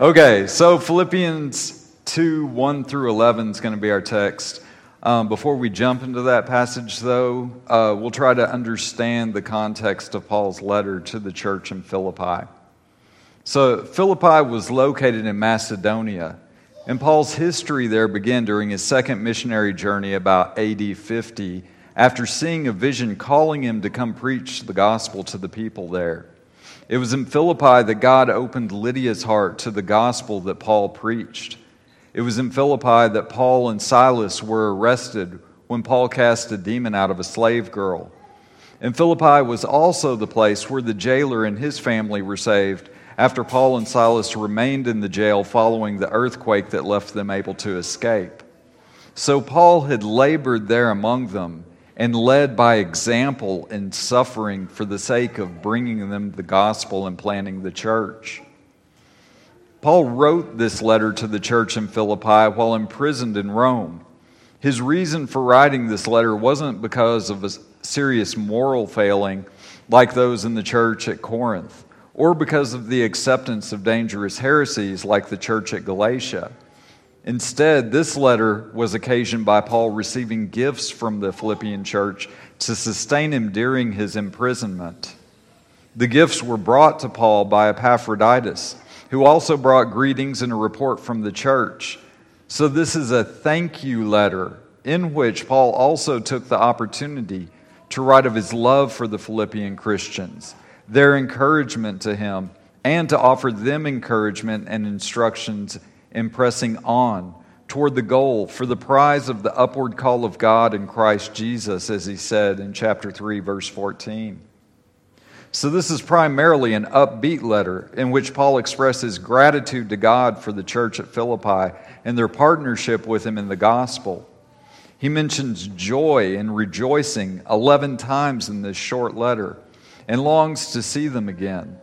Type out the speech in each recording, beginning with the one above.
Okay, so Philippians 2 1 through 11 is going to be our text. Um, before we jump into that passage, though, uh, we'll try to understand the context of Paul's letter to the church in Philippi. So, Philippi was located in Macedonia, and Paul's history there began during his second missionary journey about AD 50 after seeing a vision calling him to come preach the gospel to the people there. It was in Philippi that God opened Lydia's heart to the gospel that Paul preached. It was in Philippi that Paul and Silas were arrested when Paul cast a demon out of a slave girl. And Philippi was also the place where the jailer and his family were saved after Paul and Silas remained in the jail following the earthquake that left them able to escape. So Paul had labored there among them and led by example in suffering for the sake of bringing them the gospel and planting the church. Paul wrote this letter to the church in Philippi while imprisoned in Rome. His reason for writing this letter wasn't because of a serious moral failing like those in the church at Corinth, or because of the acceptance of dangerous heresies like the church at Galatia. Instead, this letter was occasioned by Paul receiving gifts from the Philippian church to sustain him during his imprisonment. The gifts were brought to Paul by Epaphroditus who also brought greetings and a report from the church. So, this is a thank you letter in which Paul also took the opportunity to write of his love for the Philippian Christians, their encouragement to him, and to offer them encouragement and instructions in pressing on toward the goal for the prize of the upward call of God in Christ Jesus, as he said in chapter 3, verse 14. So, this is primarily an upbeat letter in which Paul expresses gratitude to God for the church at Philippi and their partnership with him in the gospel. He mentions joy and rejoicing 11 times in this short letter and longs to see them again.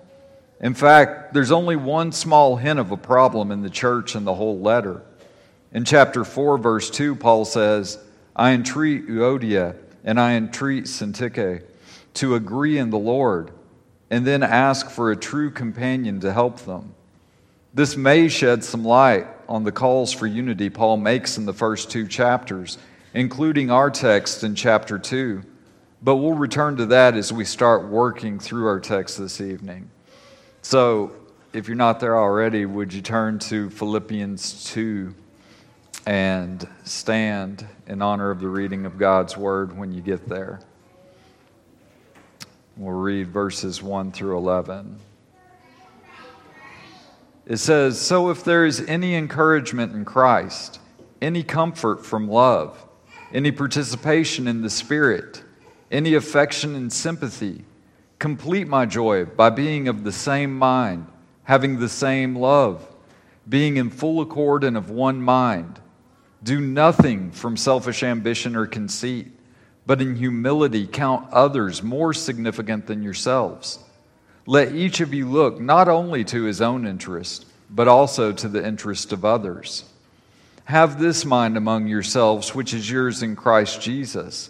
In fact, there's only one small hint of a problem in the church in the whole letter. In chapter 4, verse 2, Paul says, I entreat Euodia and I entreat Syntyche to agree in the Lord, and then ask for a true companion to help them. This may shed some light on the calls for unity Paul makes in the first two chapters, including our text in chapter 2. But we'll return to that as we start working through our text this evening. So, if you're not there already, would you turn to Philippians 2 and stand in honor of the reading of God's word when you get there? We'll read verses 1 through 11. It says, So if there is any encouragement in Christ, any comfort from love, any participation in the Spirit, any affection and sympathy, complete my joy by being of the same mind, having the same love, being in full accord and of one mind. Do nothing from selfish ambition or conceit but in humility count others more significant than yourselves. Let each of you look not only to his own interest, but also to the interest of others. Have this mind among yourselves, which is yours in Christ Jesus,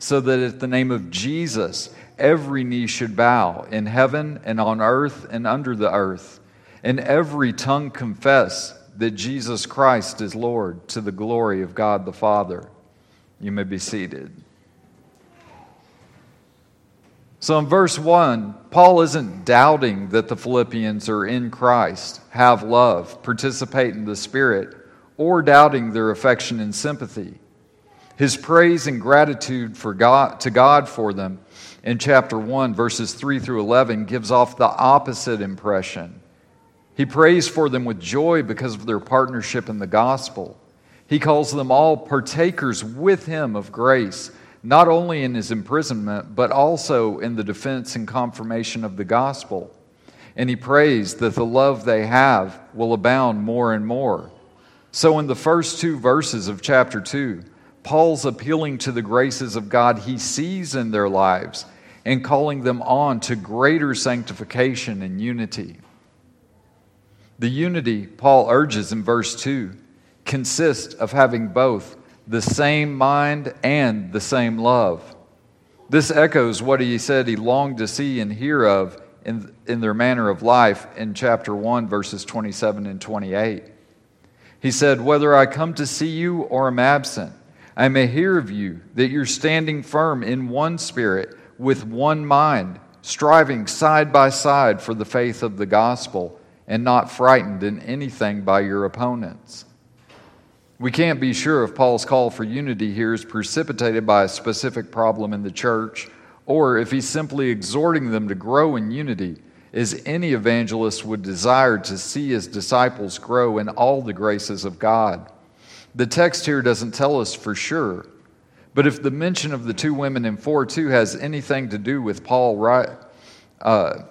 so that at the name of Jesus, every knee should bow in heaven and on earth and under the earth, and every tongue confess that Jesus Christ is Lord to the glory of God the Father. You may be seated. So in verse 1, Paul isn't doubting that the Philippians are in Christ, have love, participate in the Spirit, or doubting their affection and sympathy. His praise and gratitude for God, to God for them in chapter 1, verses 3 through 11, gives off the opposite impression. He prays for them with joy because of their partnership in the gospel. He calls them all partakers with him of grace not only in his imprisonment, but also in the defense and confirmation of the gospel. And he prays that the love they have will abound more and more. So, in the first two verses of chapter 2, Paul's appealing to the graces of God he sees in their lives and calling them on to greater sanctification and unity. The unity Paul urges in verse 2 consists of having both the same mind and the same love. This echoes what he said he longed to see and hear of in, in their manner of life in chapter 1, verses 27 and 28. He said, Whether I come to see you or am absent, I may hear of you that you're standing firm in one spirit, with one mind, striving side by side for the faith of the gospel, and not frightened in anything by your opponents. We can't be sure if Paul's call for unity here is precipitated by a specific problem in the church or if he's simply exhorting them to grow in unity, as any evangelist would desire to see his disciples grow in all the graces of God. The text here doesn't tell us for sure, but if the mention of the two women in 4 2 has anything to do with Paul, uh,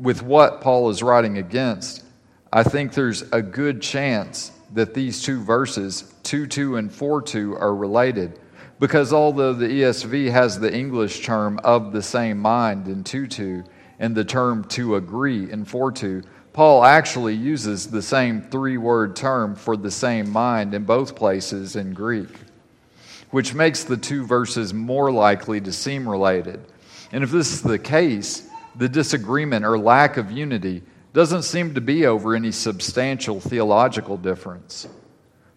with what Paul is writing against, I think there's a good chance that these two verses, 2 2 and 4 2, are related. Because although the ESV has the English term of the same mind in 2 2 and the term to agree in 4 2, Paul actually uses the same three word term for the same mind in both places in Greek, which makes the two verses more likely to seem related. And if this is the case, the disagreement or lack of unity doesn't seem to be over any substantial theological difference.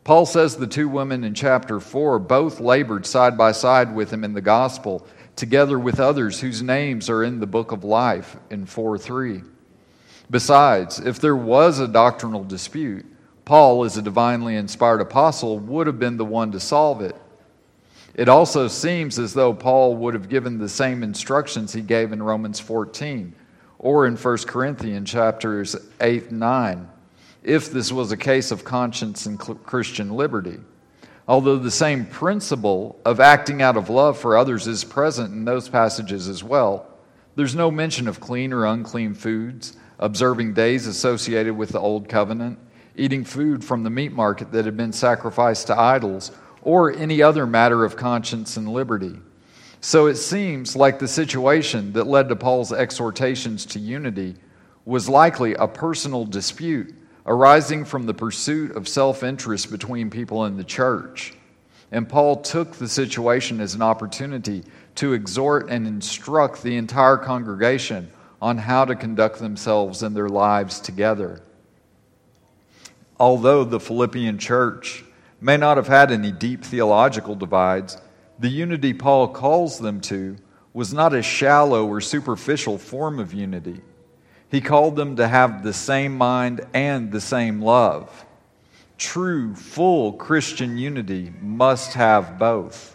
Paul says the two women in chapter 4 both labored side by side with him in the gospel, together with others whose names are in the book of life in 4 3. Besides, if there was a doctrinal dispute, Paul, as a divinely inspired apostle, would have been the one to solve it. It also seems as though Paul would have given the same instructions he gave in Romans 14 or in 1 Corinthians chapters 8 and 9 if this was a case of conscience and Christian liberty. Although the same principle of acting out of love for others is present in those passages as well, there's no mention of clean or unclean foods, observing days associated with the Old Covenant, eating food from the meat market that had been sacrificed to idols, or any other matter of conscience and liberty. So it seems like the situation that led to Paul's exhortations to unity was likely a personal dispute arising from the pursuit of self interest between people in the church. And Paul took the situation as an opportunity to exhort and instruct the entire congregation on how to conduct themselves and their lives together. Although the Philippian church may not have had any deep theological divides, the unity Paul calls them to was not a shallow or superficial form of unity. He called them to have the same mind and the same love. True, full Christian unity must have both.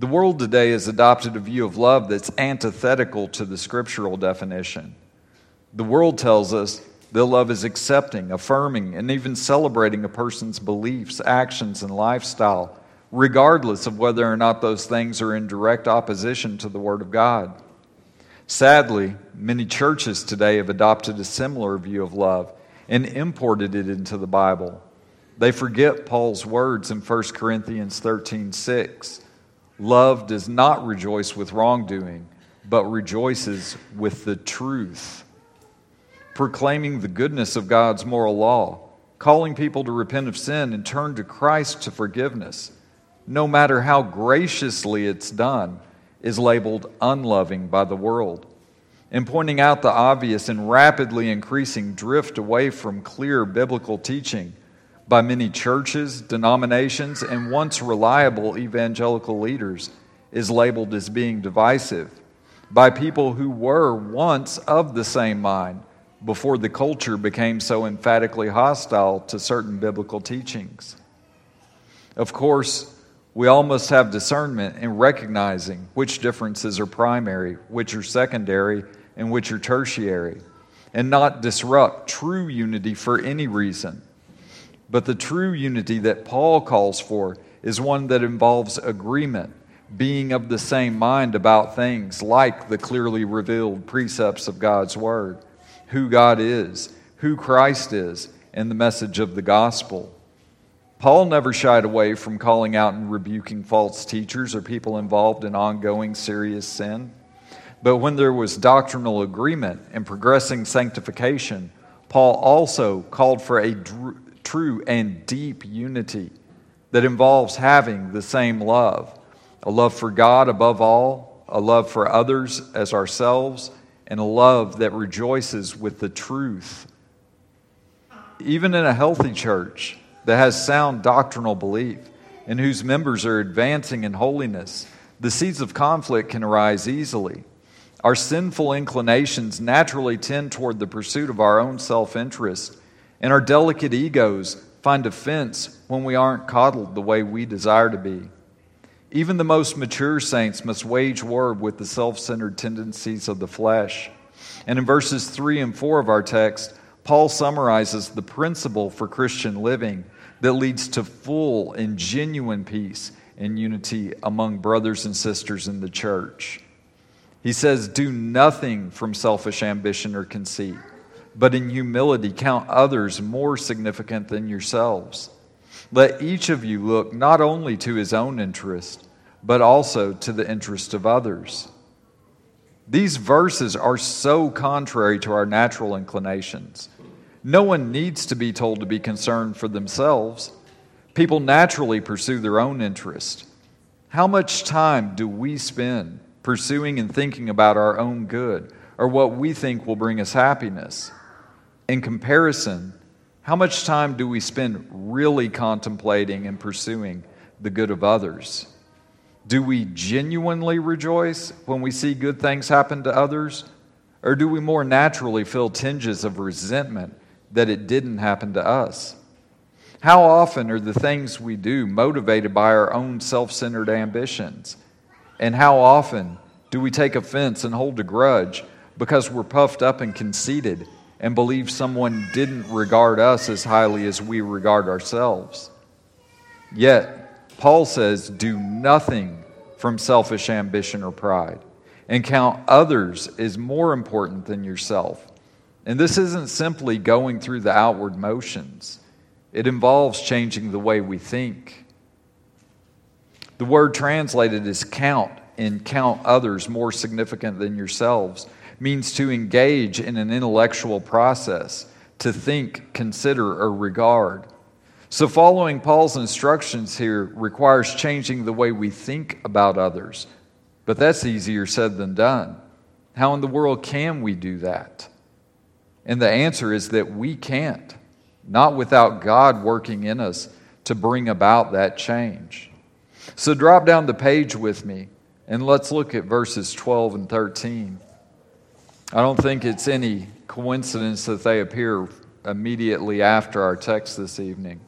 The world today has adopted a view of love that's antithetical to the scriptural definition. The world tells us that love is accepting, affirming, and even celebrating a person's beliefs, actions, and lifestyle, regardless of whether or not those things are in direct opposition to the Word of God. Sadly, many churches today have adopted a similar view of love and imported it into the Bible. They forget Paul's words in 1 Corinthians 13 6. Love does not rejoice with wrongdoing, but rejoices with the truth. Proclaiming the goodness of God's moral law, calling people to repent of sin and turn to Christ to forgiveness, no matter how graciously it's done is labeled unloving by the world. And pointing out the obvious and rapidly increasing drift away from clear biblical teaching by many churches, denominations, and once reliable evangelical leaders is labeled as being divisive by people who were once of the same mind before the culture became so emphatically hostile to certain biblical teachings. Of course, we all must have discernment in recognizing which differences are primary, which are secondary, and which are tertiary, and not disrupt true unity for any reason. But the true unity that Paul calls for is one that involves agreement, being of the same mind about things like the clearly revealed precepts of God's Word, who God is, who Christ is, and the message of the gospel. Paul never shied away from calling out and rebuking false teachers or people involved in ongoing serious sin. But when there was doctrinal agreement and progressing sanctification, Paul also called for a true and deep unity that involves having the same love a love for God above all, a love for others as ourselves, and a love that rejoices with the truth. Even in a healthy church that has sound doctrinal belief and whose members are advancing in holiness, the seeds of conflict can arise easily. Our sinful inclinations naturally tend toward the pursuit of our own self interest, and our delicate egos find offense when we aren't coddled the way we desire to be. Even the most mature saints must wage war with the self centered tendencies of the flesh. And in verses 3 and 4 of our text, Paul summarizes the principle for Christian living that leads to full and genuine peace and unity among brothers and sisters in the church. He says, Do nothing from selfish ambition or conceit, but in humility count others more significant than yourselves. Let each of you look not only to his own interest, but also to the interest of others. These verses are so contrary to our natural inclinations. No one needs to be told to be concerned for themselves. People naturally pursue their own interest. How much time do we spend pursuing and thinking about our own good or what we think will bring us happiness. In comparison, how much time do we spend really contemplating and pursuing the good of others? Do we genuinely rejoice when we see good things happen to others? Or do we more naturally feel tinges of resentment that it didn't happen to us? How often are the things we do motivated by our own self centered ambitions? And how often do we take offense and hold a grudge because we're puffed up and conceited and believe someone didn't regard us as highly as we regard ourselves? Yet, Paul says, do nothing from selfish ambition or pride and count others as more important than yourself. And this isn't simply going through the outward motions, it involves changing the way we think. The word translated is count and count others more significant than yourselves means to engage in an intellectual process, to think, consider, or regard. So, following Paul's instructions here requires changing the way we think about others. But that's easier said than done. How in the world can we do that? And the answer is that we can't, not without God working in us to bring about that change. So drop down the page with me and let's look at verses 12 and 13. I don't think it's any coincidence that they appear immediately after our text this evening.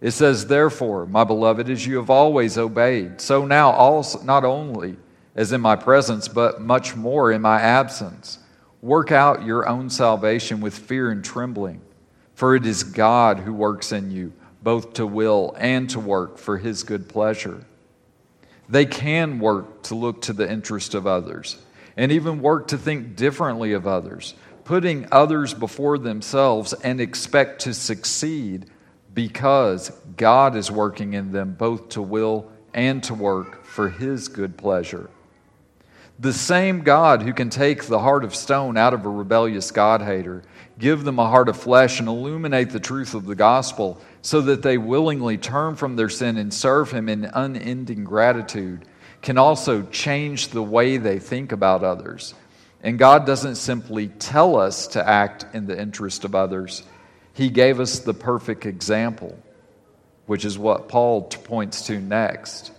It says, Therefore, my beloved, as you have always obeyed, so now also, not only as in my presence, but much more in my absence, work out your own salvation with fear and trembling, for it is God who works in you both to will and to work for his good pleasure. They can work to look to the interest of others and even work to think differently of others, putting others before themselves and expect to succeed because God is working in them both to will and to work for his good pleasure. The same God who can take the heart of stone out of a rebellious God hater, give them a heart of flesh, and illuminate the truth of the gospel so that they willingly turn from their sin and serve Him in unending gratitude, can also change the way they think about others. And God doesn't simply tell us to act in the interest of others, He gave us the perfect example, which is what Paul points to next.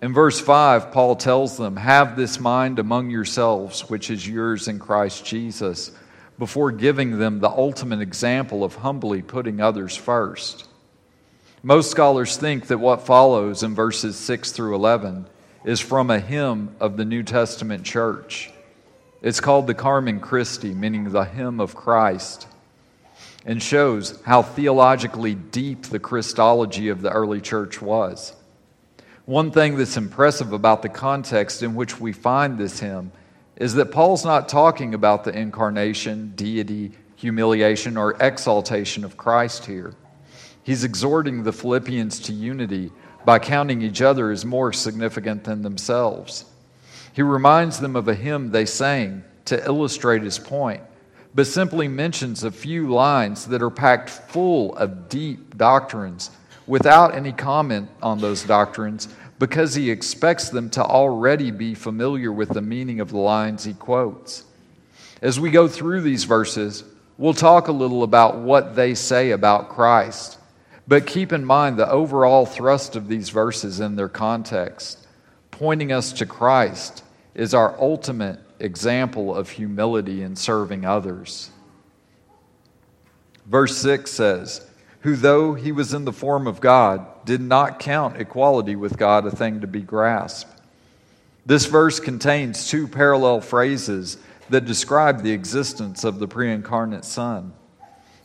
In verse 5, Paul tells them, Have this mind among yourselves, which is yours in Christ Jesus before giving them the ultimate example of humbly putting others first. Most scholars think that what follows in verses 6 through 11 is from a hymn of the New Testament church. It's called the Carmen Christi, meaning the hymn of Christ, and shows how theologically deep the Christology of the early church was. One thing that's impressive about the context in which we find this hymn is that Paul's not talking about the incarnation, deity, humiliation or exaltation of Christ here. He's exhorting the Philippians to unity by counting each other as more significant than themselves. He reminds them of a hymn they sang to illustrate his point, but simply mentions a few lines that are packed full of deep doctrines without any comment on those doctrines because he expects them to already be familiar with the meaning of the lines he quotes. As we go through these verses, we'll talk a little about what they say about Christ but keep in mind the overall thrust of these verses in their context, pointing us to Christ, is our ultimate example of humility in serving others. Verse 6 says, Who, though he was in the form of God, did not count equality with God a thing to be grasped. This verse contains two parallel phrases that describe the existence of the pre incarnate Son.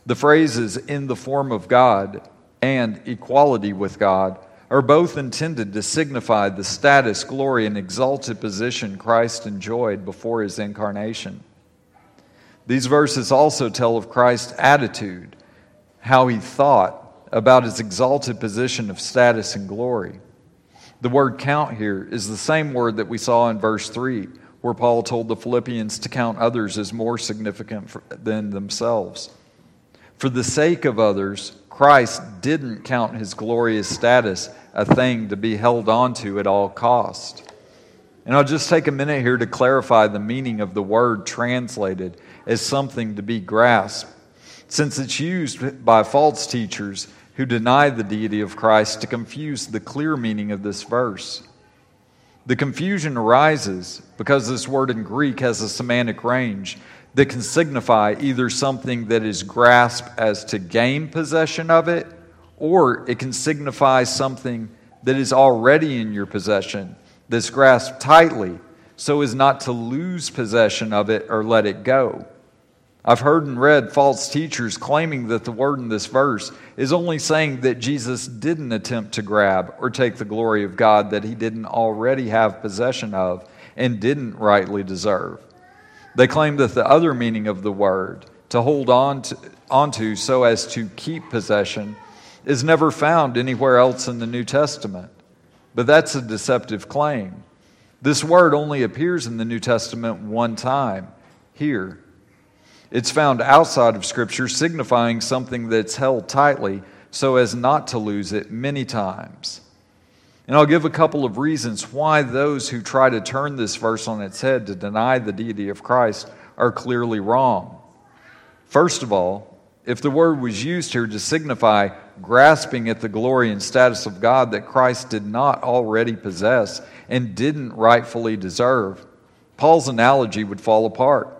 The phrases in the form of God and equality with God are both intended to signify the status, glory, and exalted position Christ enjoyed before his incarnation. These verses also tell of Christ's attitude, how he thought about his exalted position of status and glory. The word count here is the same word that we saw in verse 3, where Paul told the Philippians to count others as more significant than themselves. For the sake of others, Christ didn't count his glorious status a thing to be held onto at all cost. And I'll just take a minute here to clarify the meaning of the word translated as something to be grasped, since it's used by false teachers who deny the deity of Christ to confuse the clear meaning of this verse. The confusion arises because this word in Greek has a semantic range that can signify either something that is grasped as to gain possession of it, or it can signify something that is already in your possession, that's grasped tightly so as not to lose possession of it or let it go. I've heard and read false teachers claiming that the word in this verse is only saying that Jesus didn't attempt to grab or take the glory of God that he didn't already have possession of and didn't rightly deserve. They claim that the other meaning of the word, to hold on to, onto so as to keep possession, is never found anywhere else in the New Testament. But that's a deceptive claim. This word only appears in the New Testament one time, here. It's found outside of Scripture, signifying something that's held tightly so as not to lose it many times. And I'll give a couple of reasons why those who try to turn this verse on its head to deny the deity of Christ are clearly wrong. First of all, if the word was used here to signify grasping at the glory and status of God that Christ did not already possess and didn't rightfully deserve, Paul's analogy would fall apart.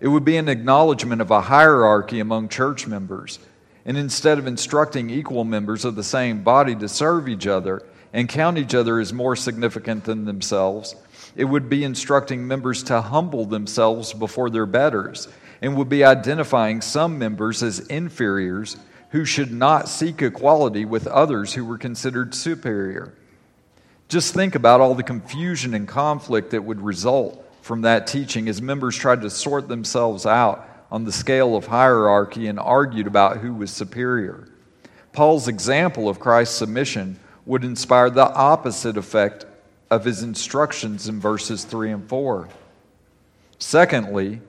It would be an acknowledgement of a hierarchy among church members. And instead of instructing equal members of the same body to serve each other, and count each other as more significant than themselves. It would be instructing members to humble themselves before their betters and would be identifying some members as inferiors who should not seek equality with others who were considered superior. Just think about all the confusion and conflict that would result from that teaching as members tried to sort themselves out on the scale of hierarchy and argued about who was superior. Paul's example of Christ's submission would inspire the opposite effect of his instructions in verses 3 and 4. Secondly,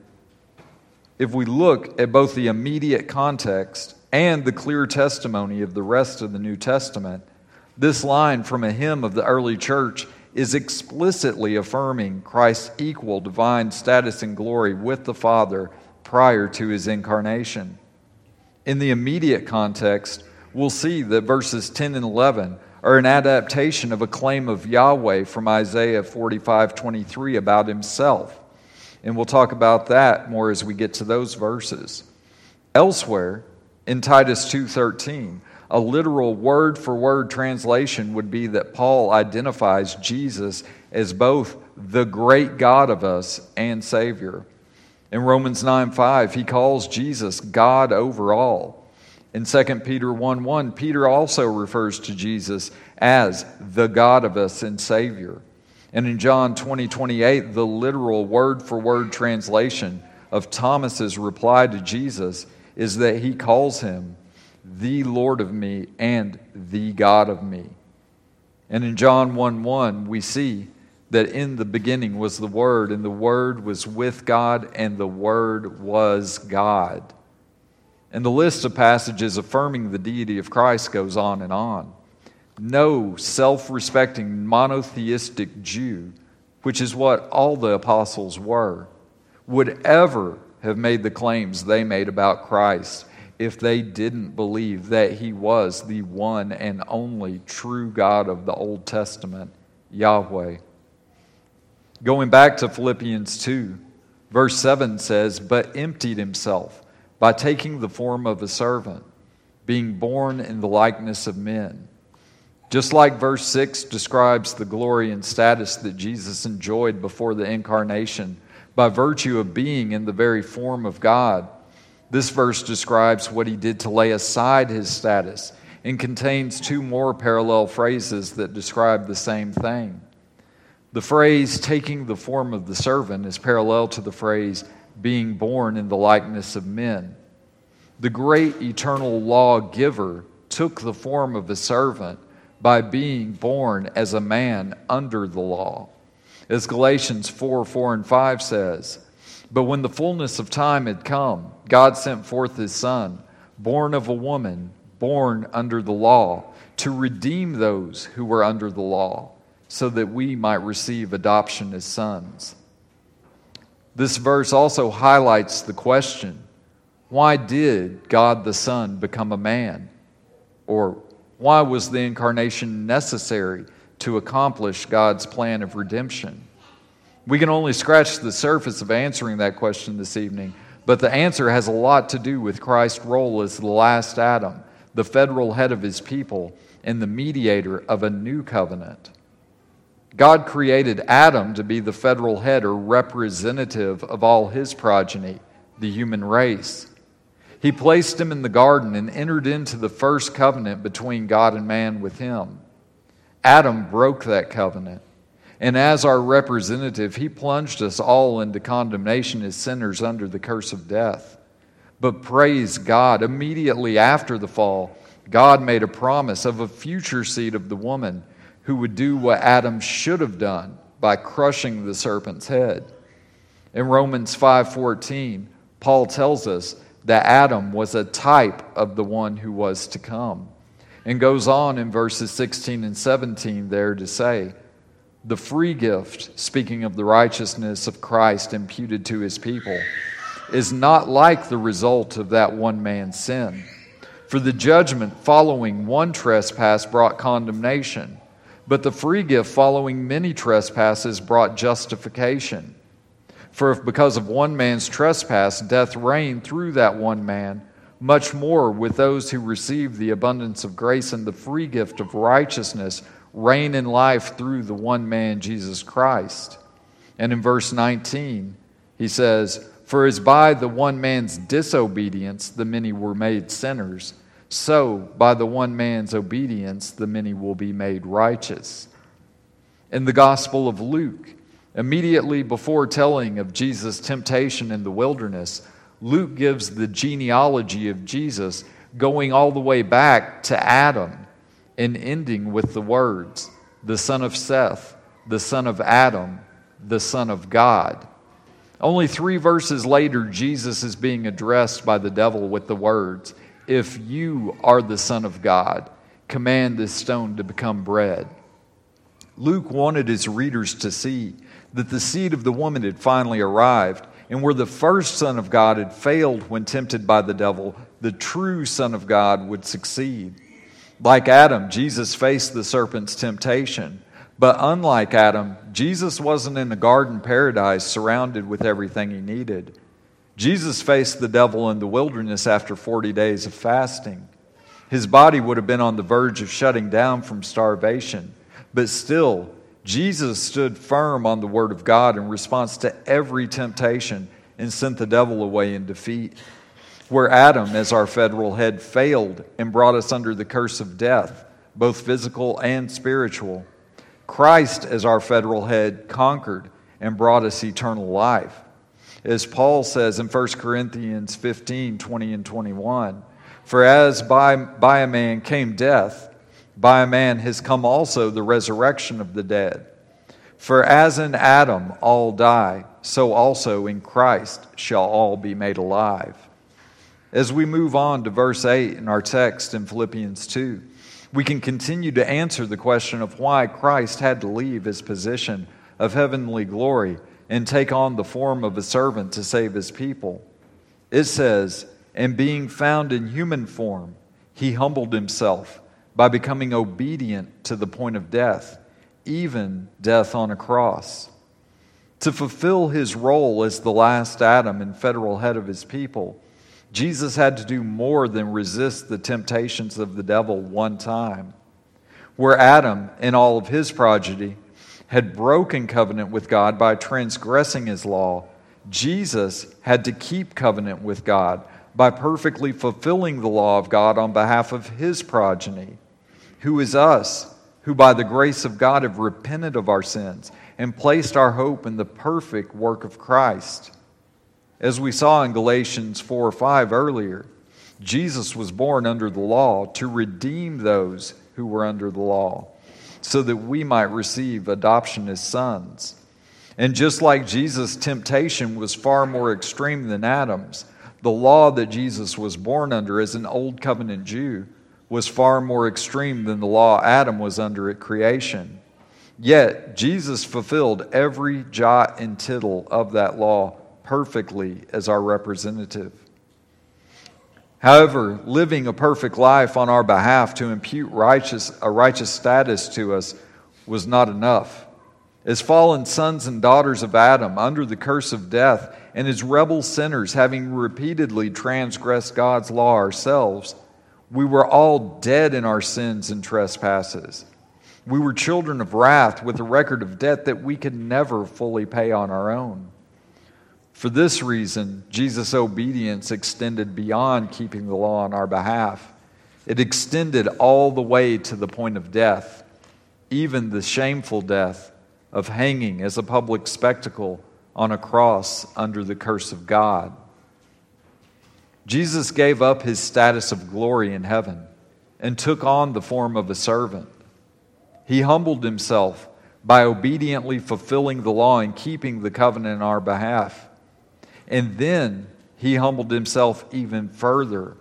if we look at both the immediate context and the clear testimony of the rest of the New Testament, this line from a hymn of the early church is explicitly affirming Christ's equal divine status and glory with the Father prior to his incarnation. In the immediate context, we'll see that verses 10 and 11 or an adaptation of a claim of Yahweh from Isaiah 45 23 about himself. And we'll talk about that more as we get to those verses. Elsewhere, in Titus 2:13, a literal word for word translation would be that Paul identifies Jesus as both the great God of us and Savior. In Romans 9 5, he calls Jesus God over all. In 2 Peter 1 1, Peter also refers to Jesus as the God of us and Savior. And in John 20 28, the literal word for word translation of Thomas's reply to Jesus is that he calls him the Lord of me and the God of me. And in John 1 1, we see that in the beginning was the Word, and the Word was with God, and the Word was God. And the list of passages affirming the deity of Christ goes on and on. No self respecting monotheistic Jew, which is what all the apostles were, would ever have made the claims they made about Christ if they didn't believe that he was the one and only true God of the Old Testament, Yahweh. Going back to Philippians 2, verse 7 says, But emptied himself by taking the form of a servant, being born in the likeness of men. Just like verse 6 describes the glory and status that Jesus enjoyed before the incarnation by virtue of being in the very form of God this verse describes what he did to lay aside his status and contains two more parallel phrases that describe the same thing. The phrase taking the form of the servant is parallel to the phrase being born in the likeness of men. The great eternal lawgiver took the form of a servant by being born as a man under the law. As Galatians 4 4 and 5 says, but when the fullness of time had come, God sent forth his Son, born of a woman, born under the law, to redeem those who were under the law, so that we might receive adoption as sons. This verse also highlights the question why did God the Son become a man? Or why was the incarnation necessary to accomplish God's plan of redemption? We can only scratch the surface of answering that question this evening, but the answer has a lot to do with Christ's role as the last Adam, the federal head of his people, and the mediator of a new covenant. God created Adam to be the federal head or representative of all his progeny, the human race. He placed him in the garden and entered into the first covenant between God and man with him. Adam broke that covenant. And as our representative, he plunged us all into condemnation as sinners under the curse of death. But praise God, immediately after the fall, God made a promise of a future seed of the woman who would do what Adam should have done by crushing the serpent's head. In Romans 5:14, Paul tells us that Adam was a type of the one who was to come. And goes on in verses 16 and 17 there to say, the free gift, speaking of the righteousness of Christ imputed to his people, is not like the result of that one man's sin. For the judgment following one trespass brought condemnation, but the free gift following many trespasses brought justification. For if because of one man's trespass death reigned through that one man, much more with those who receive the abundance of grace and the free gift of righteousness reign in life through the one man, Jesus Christ. And in verse 19, he says, For as by the one man's disobedience the many were made sinners, so by the one man's obedience the many will be made righteous. In the Gospel of Luke, immediately before telling of Jesus' temptation in the wilderness, Luke gives the genealogy of Jesus going all the way back to Adam and ending with the words, the son of Seth, the son of Adam, the son of God. Only three verses later, Jesus is being addressed by the devil with the words, If you are the Son of God, command this stone to become bread. Luke wanted his readers to see that the seed of the woman had finally arrived, and where the first Son of God had failed when tempted by the devil, the true Son of God would succeed. Like Adam, Jesus faced the serpent's temptation. But unlike Adam, Jesus wasn't in a garden paradise surrounded with everything he needed. Jesus faced the devil in the wilderness after 40 days of fasting. His body would have been on the verge of shutting down from starvation, but still, Jesus stood firm on the word of God in response to every temptation and sent the devil away in defeat where Adam, as our federal head, failed and brought us under the curse of death, both physical and spiritual. Christ, as our federal head, conquered and brought us eternal life. As Paul says in 1 Corinthians 15 20 and 21, For as by, by a man came death, by a man has come also the resurrection of the dead. For as in Adam all die, so also in Christ shall all be made alive. As we move on to verse 8 in our text in Philippians 2, we can continue to answer the question of why Christ had to leave his position of heavenly glory and take on the form of a servant to save his people. It says, And being found in human form, he humbled himself by becoming obedient to the point of death, even death on a cross. To fulfill his role as the last Adam and federal head of his people, Jesus had to do more than resist the temptations of the devil one time. Where Adam and all of his progeny had broken covenant with God by transgressing his law, Jesus had to keep covenant with God by perfectly fulfilling the law of God on behalf of his progeny, who is us, who by the grace of God have repented of our sins and placed our hope in the perfect work of Christ. As we saw in Galatians 4 or 5 earlier, Jesus was born under the law to redeem those who were under the law so that we might receive adoption as sons. And just like Jesus' temptation was far more extreme than Adam's, the law that Jesus was born under as an old covenant Jew was far more extreme than the law Adam was under at creation. Yet, Jesus fulfilled every jot and tittle of that law perfectly as our representative. However, living a perfect life on our behalf to impute righteous, a righteous status to us was not enough. As fallen sons and daughters of Adam, under the curse of death, and as rebel sinners, having repeatedly transgressed God's law ourselves, we were all dead in our sins and trespasses. We were children of wrath with a record of debt that we could never fully pay on our own. For this reason, Jesus' obedience extended beyond keeping the law on our behalf. It extended all the way to the point of death, even the shameful death of hanging as a public spectacle on a cross under the curse of God. Jesus gave up his status of glory in heaven and took on the form of a servant. He humbled himself by obediently fulfilling the law and keeping the covenant on our behalf. And then he humbled himself even further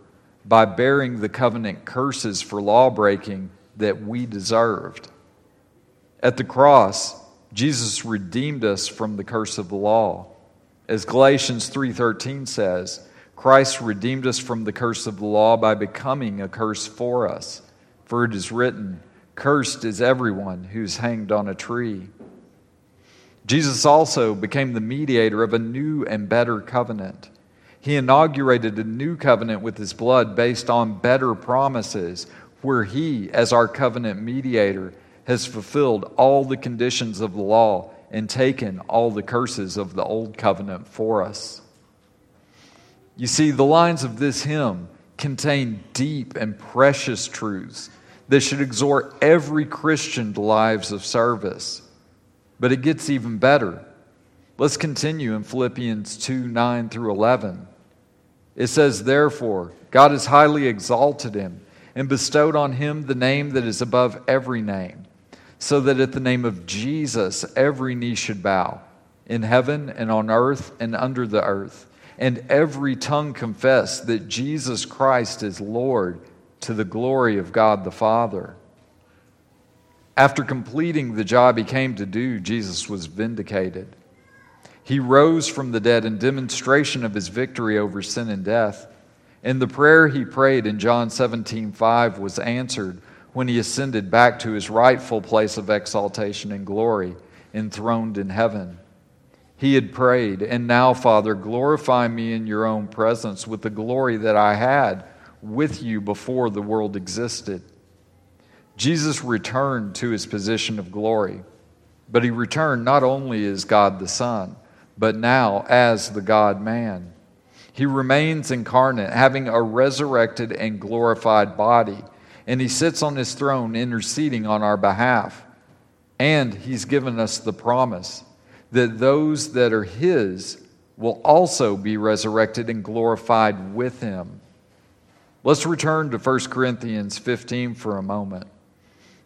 by bearing the covenant curses for lawbreaking that we deserved. At the cross, Jesus redeemed us from the curse of the law. As Galatians 3:13 says, Christ redeemed us from the curse of the law by becoming a curse for us. For it is written, cursed is everyone who's hanged on a tree. Jesus also became the mediator of a new and better covenant. He inaugurated a new covenant with his blood based on better promises, where he, as our covenant mediator, has fulfilled all the conditions of the law and taken all the curses of the old covenant for us. You see, the lines of this hymn contain deep and precious truths that should exhort every Christian to lives of service. But it gets even better. Let's continue in Philippians 2 9 through 11. It says, Therefore, God has highly exalted him and bestowed on him the name that is above every name, so that at the name of Jesus every knee should bow, in heaven and on earth and under the earth, and every tongue confess that Jesus Christ is Lord to the glory of God the Father. After completing the job he came to do, Jesus was vindicated. He rose from the dead in demonstration of his victory over sin and death. And the prayer he prayed in John 17 5 was answered when he ascended back to his rightful place of exaltation and glory, enthroned in heaven. He had prayed, And now, Father, glorify me in your own presence with the glory that I had with you before the world existed. Jesus returned to his position of glory, but he returned not only as God the Son, but now as the God man. He remains incarnate, having a resurrected and glorified body, and he sits on his throne interceding on our behalf. And he's given us the promise that those that are his will also be resurrected and glorified with him. Let's return to 1 Corinthians 15 for a moment.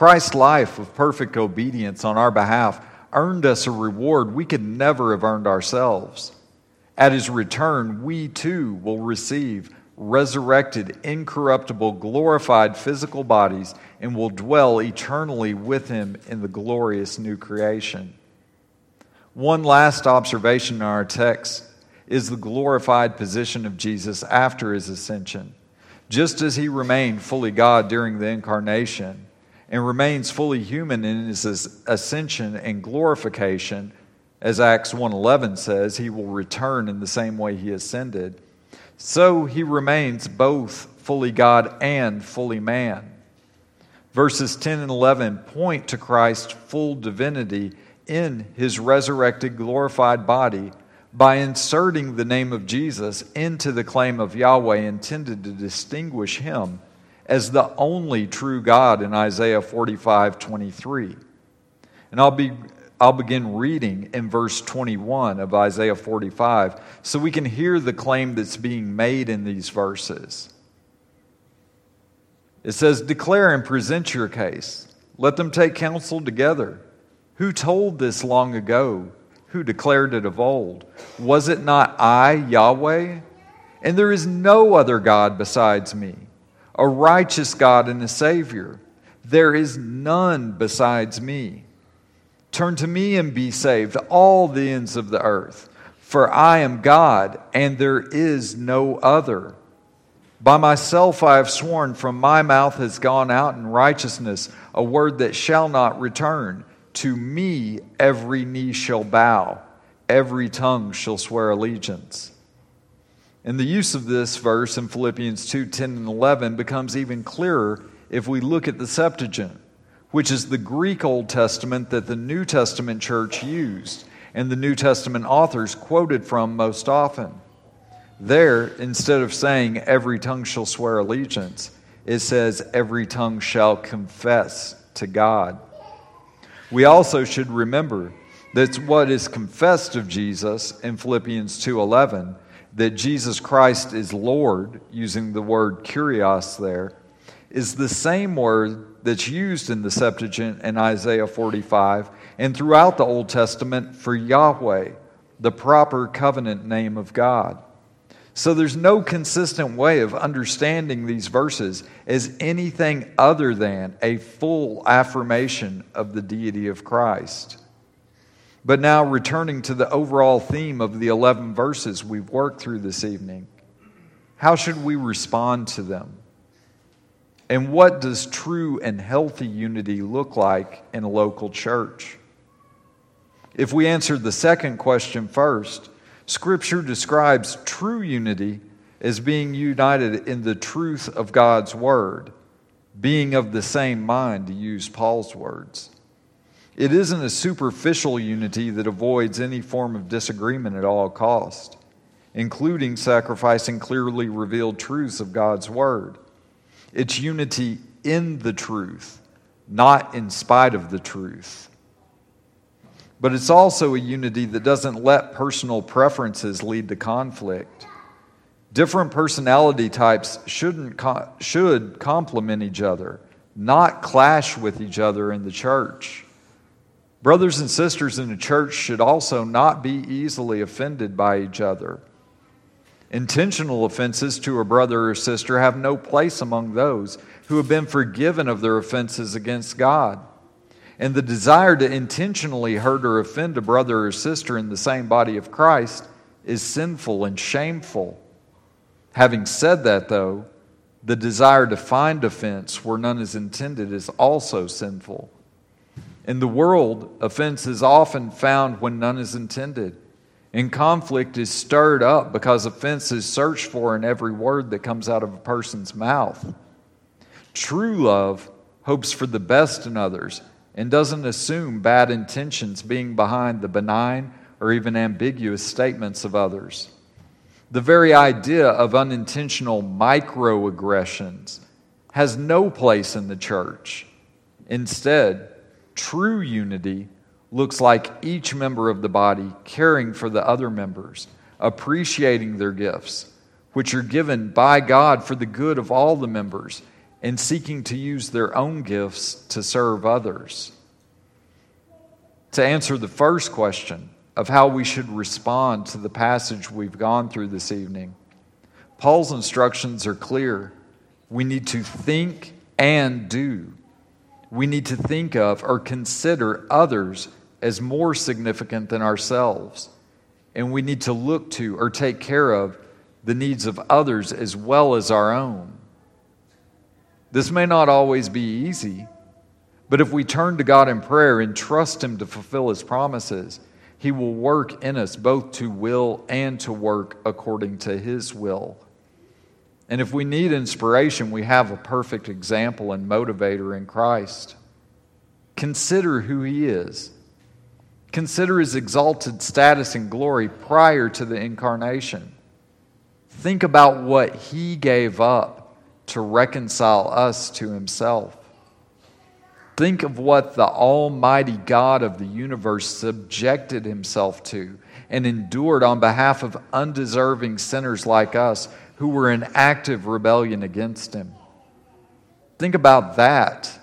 Christ's life of perfect obedience on our behalf earned us a reward we could never have earned ourselves. At his return, we too will receive resurrected, incorruptible, glorified physical bodies and will dwell eternally with him in the glorious new creation. One last observation in our text is the glorified position of Jesus after his ascension. Just as he remained fully God during the incarnation and remains fully human in his ascension and glorification, as Acts 1:11 says, he will return in the same way he ascended. So he remains both fully God and fully man. Verses 10 and 11 point to Christ's full divinity in his resurrected glorified body by inserting the name of Jesus into the claim of Yahweh intended to distinguish him as the only true God in Isaiah 45 23. And I'll, be, I'll begin reading in verse 21 of Isaiah 45 so we can hear the claim that's being made in these verses. It says, Declare and present your case. Let them take counsel together. Who told this long ago? who declared it of old. Was it not I, Yahweh? And there is no other God besides me, a righteous God and a Savior. There is none besides me. Turn to me and be saved, all the ends of the earth. For I am God, and there is no other. By myself I have sworn, from my mouth has gone out in righteousness a word that shall not return. To me every knee shall bow, every tongue shall swear allegiance. And the use of this verse in Philippians 2 10 and 11 becomes even clearer if we look at the Septuagint, which is the Greek Old Testament that the New Testament church used and the New Testament authors quoted from most often. There, instead of saying every tongue shall swear allegiance, it says every tongue shall confess to God. We also should remember that what is confessed of Jesus in Philippians 2:11 that Jesus Christ is Lord using the word kurios there is the same word that's used in the Septuagint in Isaiah 45 and throughout the Old Testament for Yahweh, the proper covenant name of God. So there's no consistent way of understanding these verses as anything other than a full affirmation of the deity of Christ. But now, returning to the overall theme of the 11 verses we've worked through this evening, how should we respond to them? And what does true and healthy unity look like in a local church? If we answer the second question first, Scripture describes true unity as being united in the truth of God's Word, being of the same mind, to use Paul's words. It isn't a superficial unity that avoids any form of disagreement at all cost, including sacrificing clearly revealed truths of God's Word. It's unity in the truth, not in spite of the truth but it's also a unity that doesn't let personal preferences lead to conflict. Different personality types shouldn't should complement each other, not clash with each other in the church. Brothers and sisters in the church should also not be easily offended by each other. Intentional offenses to a brother or sister have no place among those who have been forgiven of their offenses against God. And the desire to intentionally hurt or offend a brother or sister in the same body of Christ is sinful and shameful. Having said that, though, the desire to find offense where none is intended is also sinful. In the world, offense is often found when none is intended. And conflict is stirred up because offense is searched for in every word that comes out of a person's mouth. True love hopes for the best in others and doesn't assume bad intentions being behind the benign or even ambiguous statements of others. The very idea of unintentional microaggressions has no place in the church. Instead, true unity looks like each member of the body caring for the other members, appreciating their gifts, which are given by God for the good of all the members, and seeking to use their own gifts to serve others. To answer the first question of how we should respond to the passage we've gone through this evening, Paul's instructions are clear. We need to think and do. We need to think of or consider others as more significant than ourselves. And we need to look to or take care of the needs of others as well as our own. This may not always be easy, but if we turn to God in prayer and trust Him to fulfill His promises, He will work in us both to will and to work according to His will. And if we need inspiration, we have a perfect example and motivator in Christ. Consider who He is Consider his exalted status and glory prior to the incarnation. Think about what he gave up to reconcile us to himself. Think of what the Almighty God of the universe subjected himself to and endured on behalf of undeserving sinners like us who were in active rebellion against him. Think about that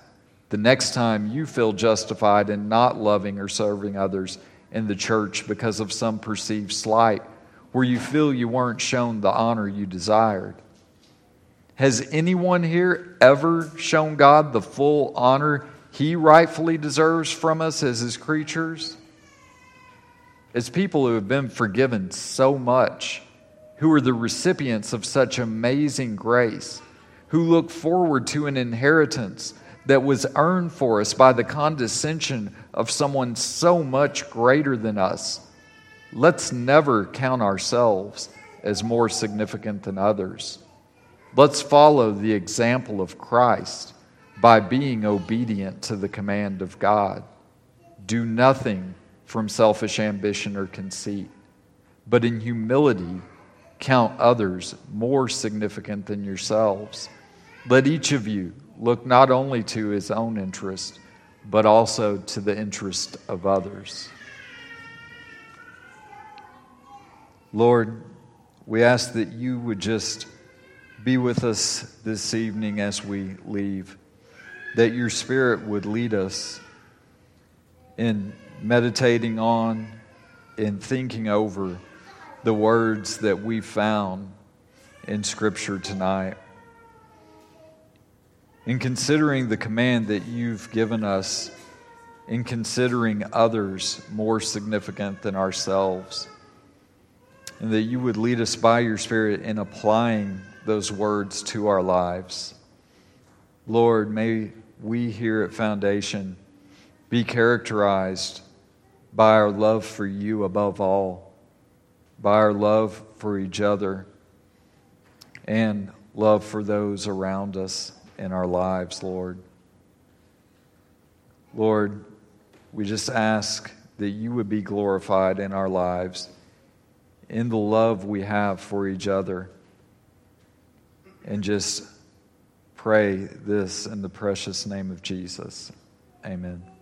the next time you feel justified in not loving or serving others in the church because of some perceived slight, where you feel you weren't shown the honor you desired. Has anyone here ever shown God the full honor he rightfully deserves from us as his creatures? As people who have been forgiven so much, who are the recipients of such amazing grace, who look forward to an inheritance that was earned for us by the condescension of someone so much greater than us, let's never count ourselves as more significant than others. Let's follow the example of Christ by being obedient to the command of God. Do nothing from selfish ambition or conceit, but in humility count others more significant than yourselves. Let each of you look not only to his own interest, but also to the interest of others. Lord, we ask that you would just be with us this evening as we leave, that your Spirit would lead us in meditating on, in thinking over the words that we found in Scripture tonight in considering the command that you've given us, in considering others more significant than ourselves, and that you would lead us by your Spirit in applying those words to our lives. Lord, may we here at Foundation be characterized by our love for you above all, by our love for each other, and love for those around us in our lives, Lord. Lord, we just ask that you would be glorified in our lives, in the love we have for each other, and just pray this in the precious name of Jesus. Amen.